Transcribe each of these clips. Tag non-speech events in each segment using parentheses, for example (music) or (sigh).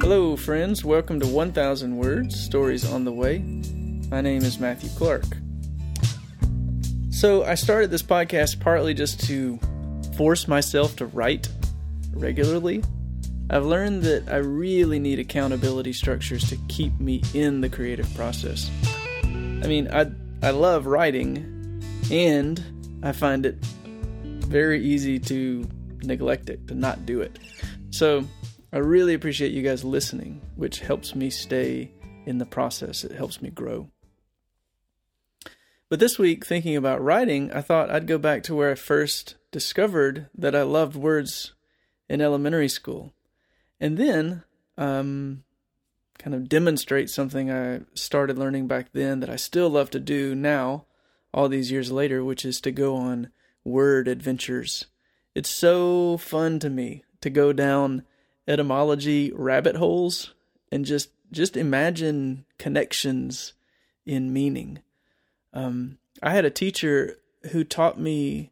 Hello, friends. Welcome to 1000 Words Stories on the Way. My name is Matthew Clark. So, I started this podcast partly just to force myself to write regularly. I've learned that I really need accountability structures to keep me in the creative process. I mean, I I love writing and I find it very easy to neglect it, to not do it. So, I really appreciate you guys listening, which helps me stay in the process. It helps me grow. But this week, thinking about writing, I thought I'd go back to where I first discovered that I loved words in elementary school. And then um, kind of demonstrate something I started learning back then that I still love to do now, all these years later, which is to go on word adventures. It's so fun to me to go down etymology rabbit holes and just just imagine connections in meaning. Um, I had a teacher who taught me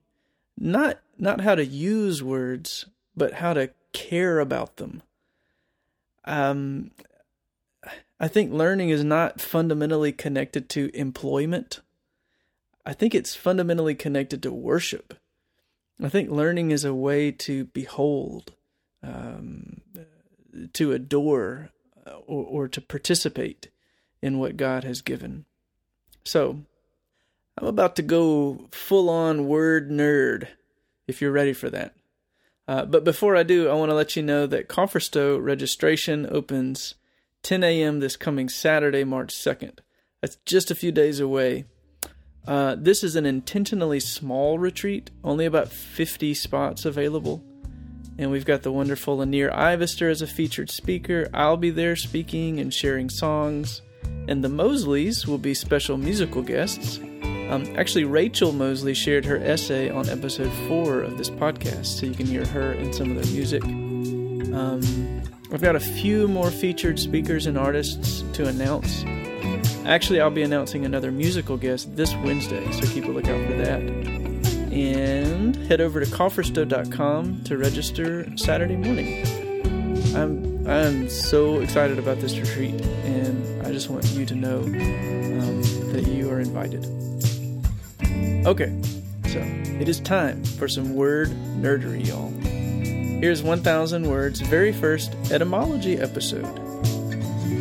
not not how to use words, but how to care about them. Um, I think learning is not fundamentally connected to employment. I think it's fundamentally connected to worship. I think learning is a way to behold, um, to adore, or, or to participate in what God has given. So, I'm about to go full on word nerd if you're ready for that. Uh, but before I do, I want to let you know that Confersto registration opens 10 a.m. this coming Saturday, March 2nd. That's just a few days away. Uh, this is an intentionally small retreat, only about 50 spots available. And we've got the wonderful Lanier Ivester as a featured speaker. I'll be there speaking and sharing songs. And the Mosleys will be special musical guests. Um, actually, Rachel Mosley shared her essay on episode four of this podcast, so you can hear her and some of their music. Um, I've got a few more featured speakers and artists to announce. Actually, I'll be announcing another musical guest this Wednesday, so keep a lookout for that. And head over to confersto.com to register Saturday morning. I'm I'm so excited about this retreat, and I just want you to know um, that you are invited. Okay, so it is time for some word nerdery, y'all. Here's 1000 Words' very first etymology episode.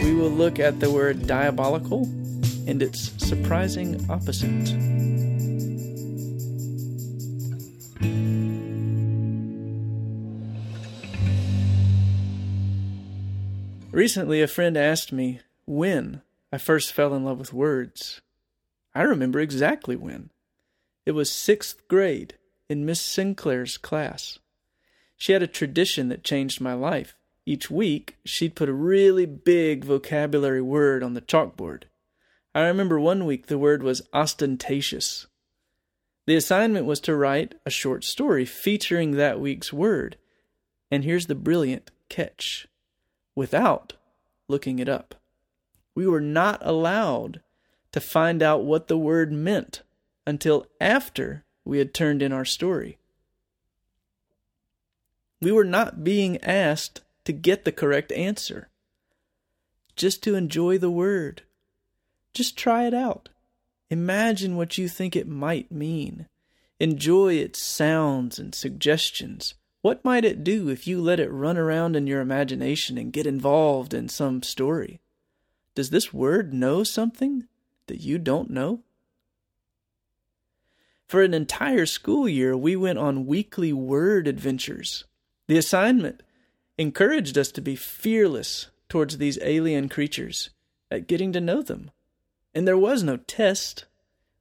We will look at the word diabolical and its surprising opposite. Recently, a friend asked me when I first fell in love with words. I remember exactly when. It was sixth grade in Miss Sinclair's class. She had a tradition that changed my life. Each week, she'd put a really big vocabulary word on the chalkboard. I remember one week the word was ostentatious. The assignment was to write a short story featuring that week's word. And here's the brilliant catch without looking it up. We were not allowed to find out what the word meant until after we had turned in our story. We were not being asked to get the correct answer, just to enjoy the word. Just try it out. Imagine what you think it might mean. Enjoy its sounds and suggestions. What might it do if you let it run around in your imagination and get involved in some story? Does this word know something that you don't know? For an entire school year, we went on weekly word adventures. The assignment encouraged us to be fearless towards these alien creatures, at getting to know them. And there was no test.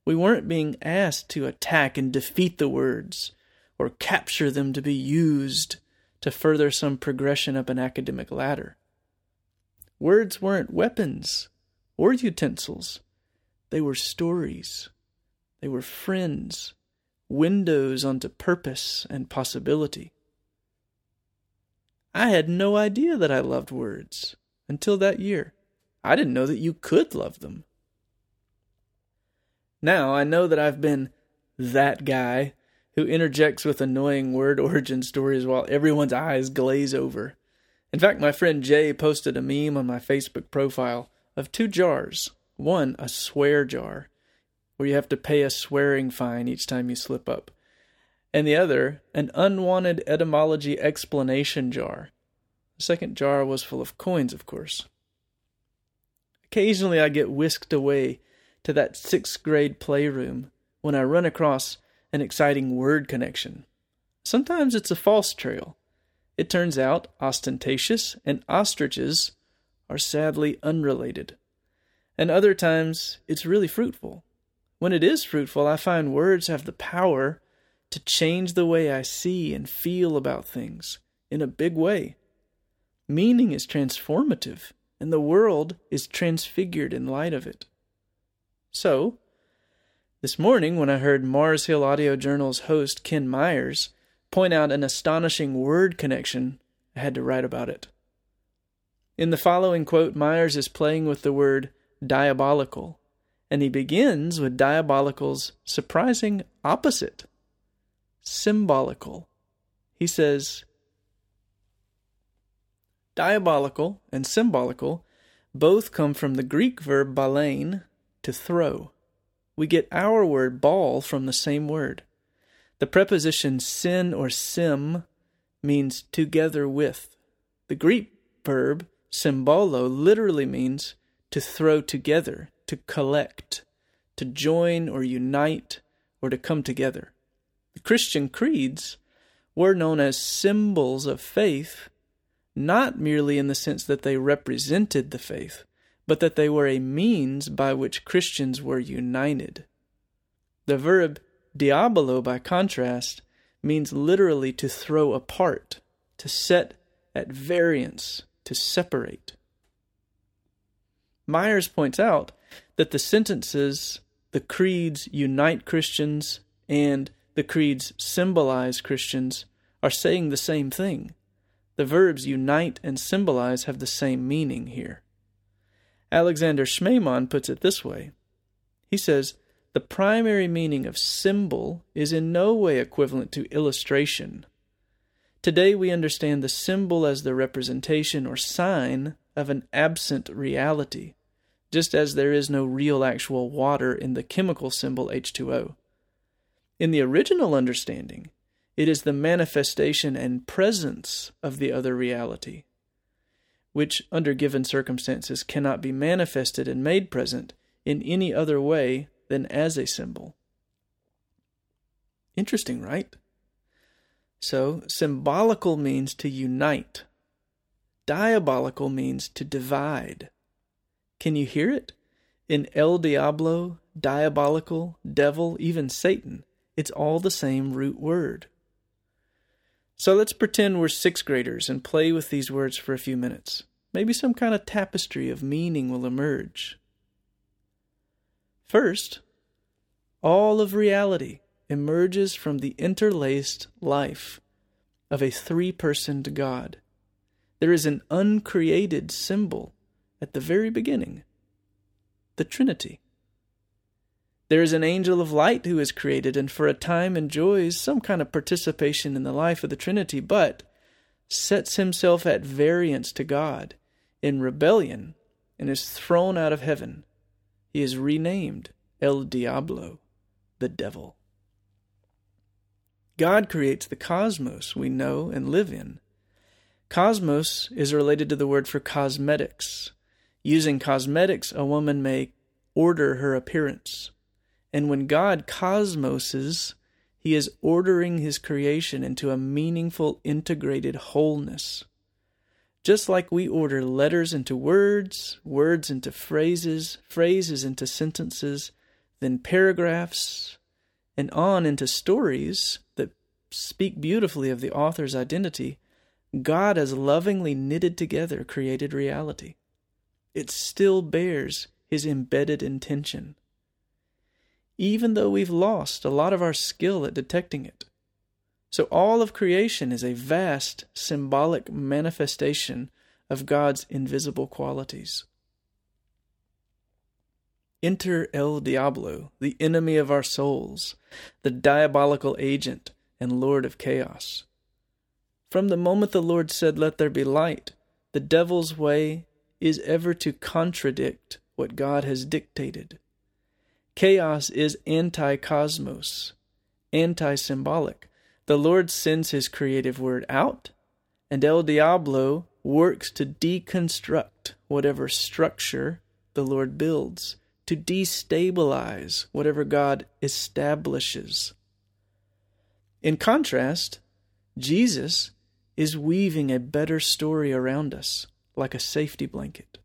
We weren't being asked to attack and defeat the words, or capture them to be used to further some progression up an academic ladder. Words weren't weapons or utensils, they were stories. They were friends, windows onto purpose and possibility. I had no idea that I loved words until that year. I didn't know that you could love them. Now I know that I've been that guy who interjects with annoying word (laughs) origin stories while everyone's eyes glaze over. In fact, my friend Jay posted a meme on my Facebook profile of two jars. One, a swear jar, where you have to pay a swearing fine each time you slip up, and the other, an unwanted etymology explanation jar. The second jar was full of coins, of course. Occasionally, I get whisked away to that sixth grade playroom when I run across an exciting word connection. Sometimes it's a false trail. It turns out ostentatious and ostriches are sadly unrelated. And other times it's really fruitful. When it is fruitful, I find words have the power to change the way I see and feel about things in a big way. Meaning is transformative, and the world is transfigured in light of it. So, this morning, when I heard Mars Hill Audio Journal's host Ken Myers point out an astonishing word connection, I had to write about it. In the following quote, Myers is playing with the word diabolical, and he begins with diabolical's surprising opposite symbolical. He says, Diabolical and symbolical both come from the Greek verb ballein, to throw. We get our word ball from the same word. The preposition sin or sim means together with. The Greek verb symbolo literally means to throw together, to collect, to join or unite, or to come together. The Christian creeds were known as symbols of faith, not merely in the sense that they represented the faith, but that they were a means by which Christians were united. The verb diabolo, by contrast, means literally to throw apart, to set at variance, to separate. Myers points out that the sentences, the creeds unite Christians and the creeds symbolize Christians are saying the same thing. The verbs unite and symbolize have the same meaning here. Alexander Schmemann puts it this way He says, The primary meaning of symbol is in no way equivalent to illustration. Today we understand the symbol as the representation or sign of an absent reality, just as there is no real actual water in the chemical symbol H2O. In the original understanding, it is the manifestation and presence of the other reality, which, under given circumstances, cannot be manifested and made present in any other way than as a symbol. Interesting, right? So, symbolical means to unite, diabolical means to divide. Can you hear it? In El Diablo, diabolical, devil, even Satan, it's all the same root word. So let's pretend we're sixth graders and play with these words for a few minutes. Maybe some kind of tapestry of meaning will emerge. First, all of reality emerges from the interlaced life of a three personed God. There is an uncreated symbol at the very beginning the Trinity. There is an angel of light who is created and for a time enjoys some kind of participation in the life of the Trinity, but sets himself at variance to God in rebellion and is thrown out of heaven. He is renamed El Diablo, the devil. God creates the cosmos we know and live in. Cosmos is related to the word for cosmetics. Using cosmetics, a woman may order her appearance. And when God cosmoses, he is ordering his creation into a meaningful, integrated wholeness. Just like we order letters into words, words into phrases, phrases into sentences, then paragraphs, and on into stories that speak beautifully of the author's identity, God has lovingly knitted together created reality. It still bears his embedded intention even though we've lost a lot of our skill at detecting it. So, all of creation is a vast symbolic manifestation of God's invisible qualities. Enter El Diablo, the enemy of our souls, the diabolical agent and lord of chaos. From the moment the Lord said, Let there be light, the devil's way is ever to contradict what God has dictated. Chaos is anti cosmos, anti symbolic. The Lord sends his creative word out, and El Diablo works to deconstruct whatever structure the Lord builds, to destabilize whatever God establishes. In contrast, Jesus is weaving a better story around us, like a safety blanket.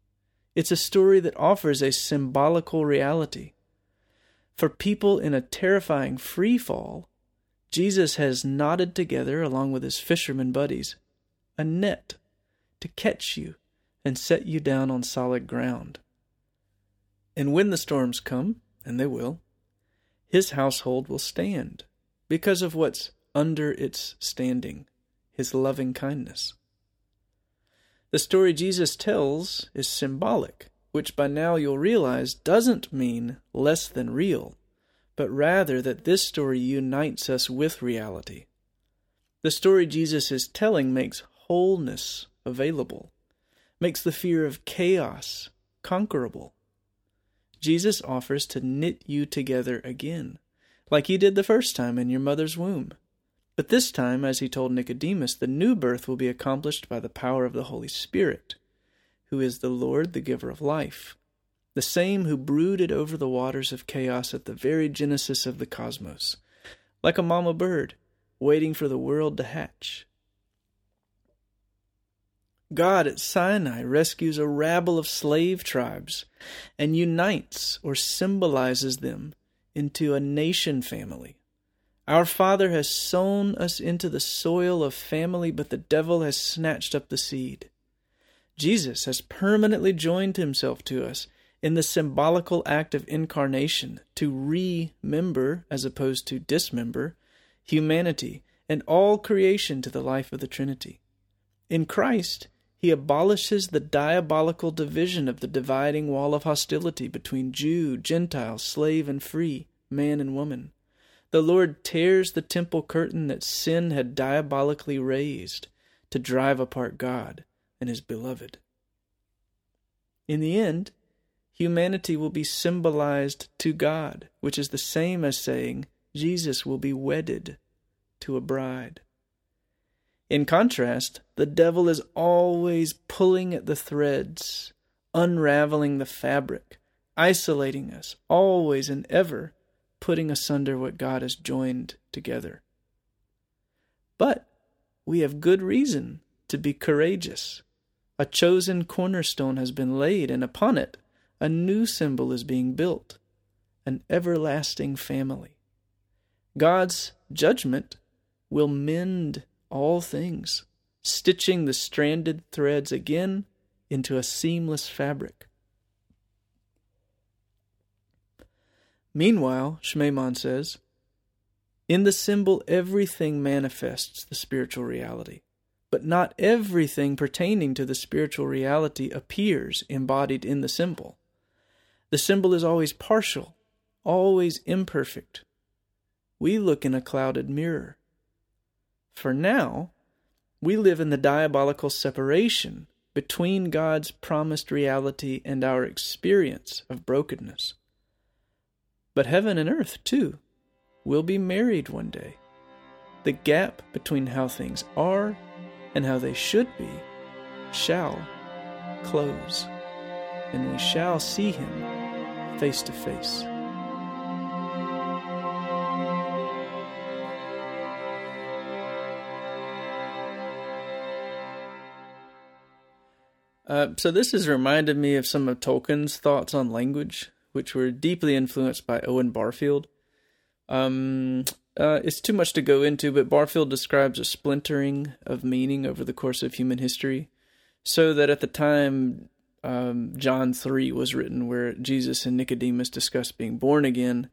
It's a story that offers a symbolical reality. For people in a terrifying free fall, Jesus has knotted together, along with his fisherman buddies, a net to catch you and set you down on solid ground. And when the storms come, and they will, his household will stand because of what's under its standing his loving kindness. The story Jesus tells is symbolic, which by now you'll realize doesn't mean less than real, but rather that this story unites us with reality. The story Jesus is telling makes wholeness available, makes the fear of chaos conquerable. Jesus offers to knit you together again, like he did the first time in your mother's womb. But this time, as he told Nicodemus, the new birth will be accomplished by the power of the Holy Spirit, who is the Lord, the giver of life, the same who brooded over the waters of chaos at the very genesis of the cosmos, like a mama bird waiting for the world to hatch. God at Sinai rescues a rabble of slave tribes and unites or symbolizes them into a nation family our Father has sown us into the soil of family, but the devil has snatched up the seed. Jesus has permanently joined himself to us in the symbolical act of incarnation to remember, as opposed to dismember, humanity and all creation to the life of the Trinity. In Christ, he abolishes the diabolical division of the dividing wall of hostility between Jew, Gentile, slave, and free, man and woman. The Lord tears the temple curtain that sin had diabolically raised to drive apart God and His beloved. In the end, humanity will be symbolized to God, which is the same as saying Jesus will be wedded to a bride. In contrast, the devil is always pulling at the threads, unraveling the fabric, isolating us, always and ever putting asunder what God has joined together. But we have good reason to be courageous. A chosen cornerstone has been laid, and upon it a new symbol is being built an everlasting family. God's judgment will mend all things, stitching the stranded threads again into a seamless fabric. Meanwhile, Schmemann says, in the symbol, everything manifests the spiritual reality, but not everything pertaining to the spiritual reality appears embodied in the symbol. The symbol is always partial, always imperfect. We look in a clouded mirror. For now, we live in the diabolical separation between God's promised reality and our experience of brokenness. But heaven and earth, too, will be married one day. The gap between how things are and how they should be shall close, and we shall see him face to face. Uh, so this has reminded me of some of Tolkien's thoughts on language which were deeply influenced by Owen Barfield. Um, uh, it's too much to go into, but Barfield describes a splintering of meaning over the course of human history, so that at the time um, John 3 was written, where Jesus and Nicodemus discuss being born again,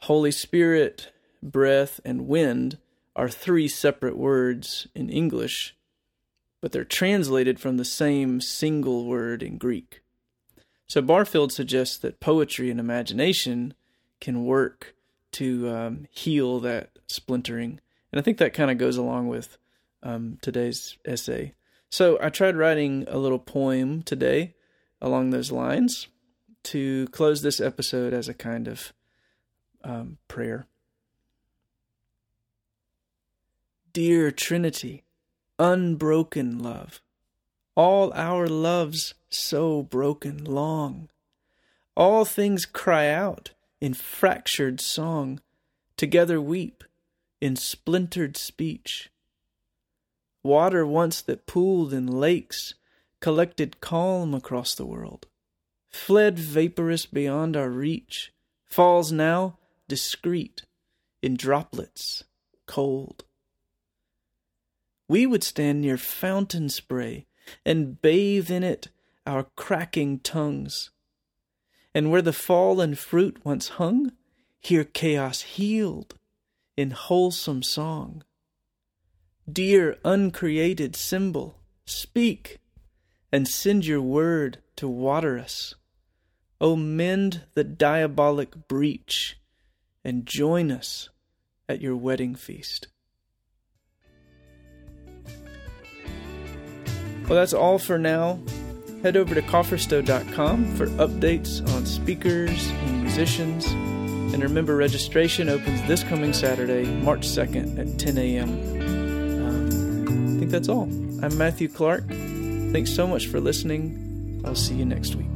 Holy Spirit, breath, and wind are three separate words in English, but they're translated from the same single word in Greek. So Barfield suggests that poetry and imagination can work to um, heal that splintering. And I think that kind of goes along with um, today's essay. So I tried writing a little poem today along those lines to close this episode as a kind of um, prayer. Dear Trinity, unbroken love, all our loves so broken long, all things cry out in fractured song, together weep in splintered speech. Water once that pooled in lakes, collected calm across the world, fled vaporous beyond our reach, falls now discreet in droplets cold. We would stand near fountain spray and bathe in it our cracking tongues. And where the fallen fruit once hung, hear chaos healed in wholesome song. Dear uncreated symbol, speak and send your word to water us. O mend the diabolic breach and join us at your wedding feast. Well, that's all for now. Head over to confersto.com for updates on speakers and musicians. And remember, registration opens this coming Saturday, March 2nd at 10 a.m. Um, I think that's all. I'm Matthew Clark. Thanks so much for listening. I'll see you next week.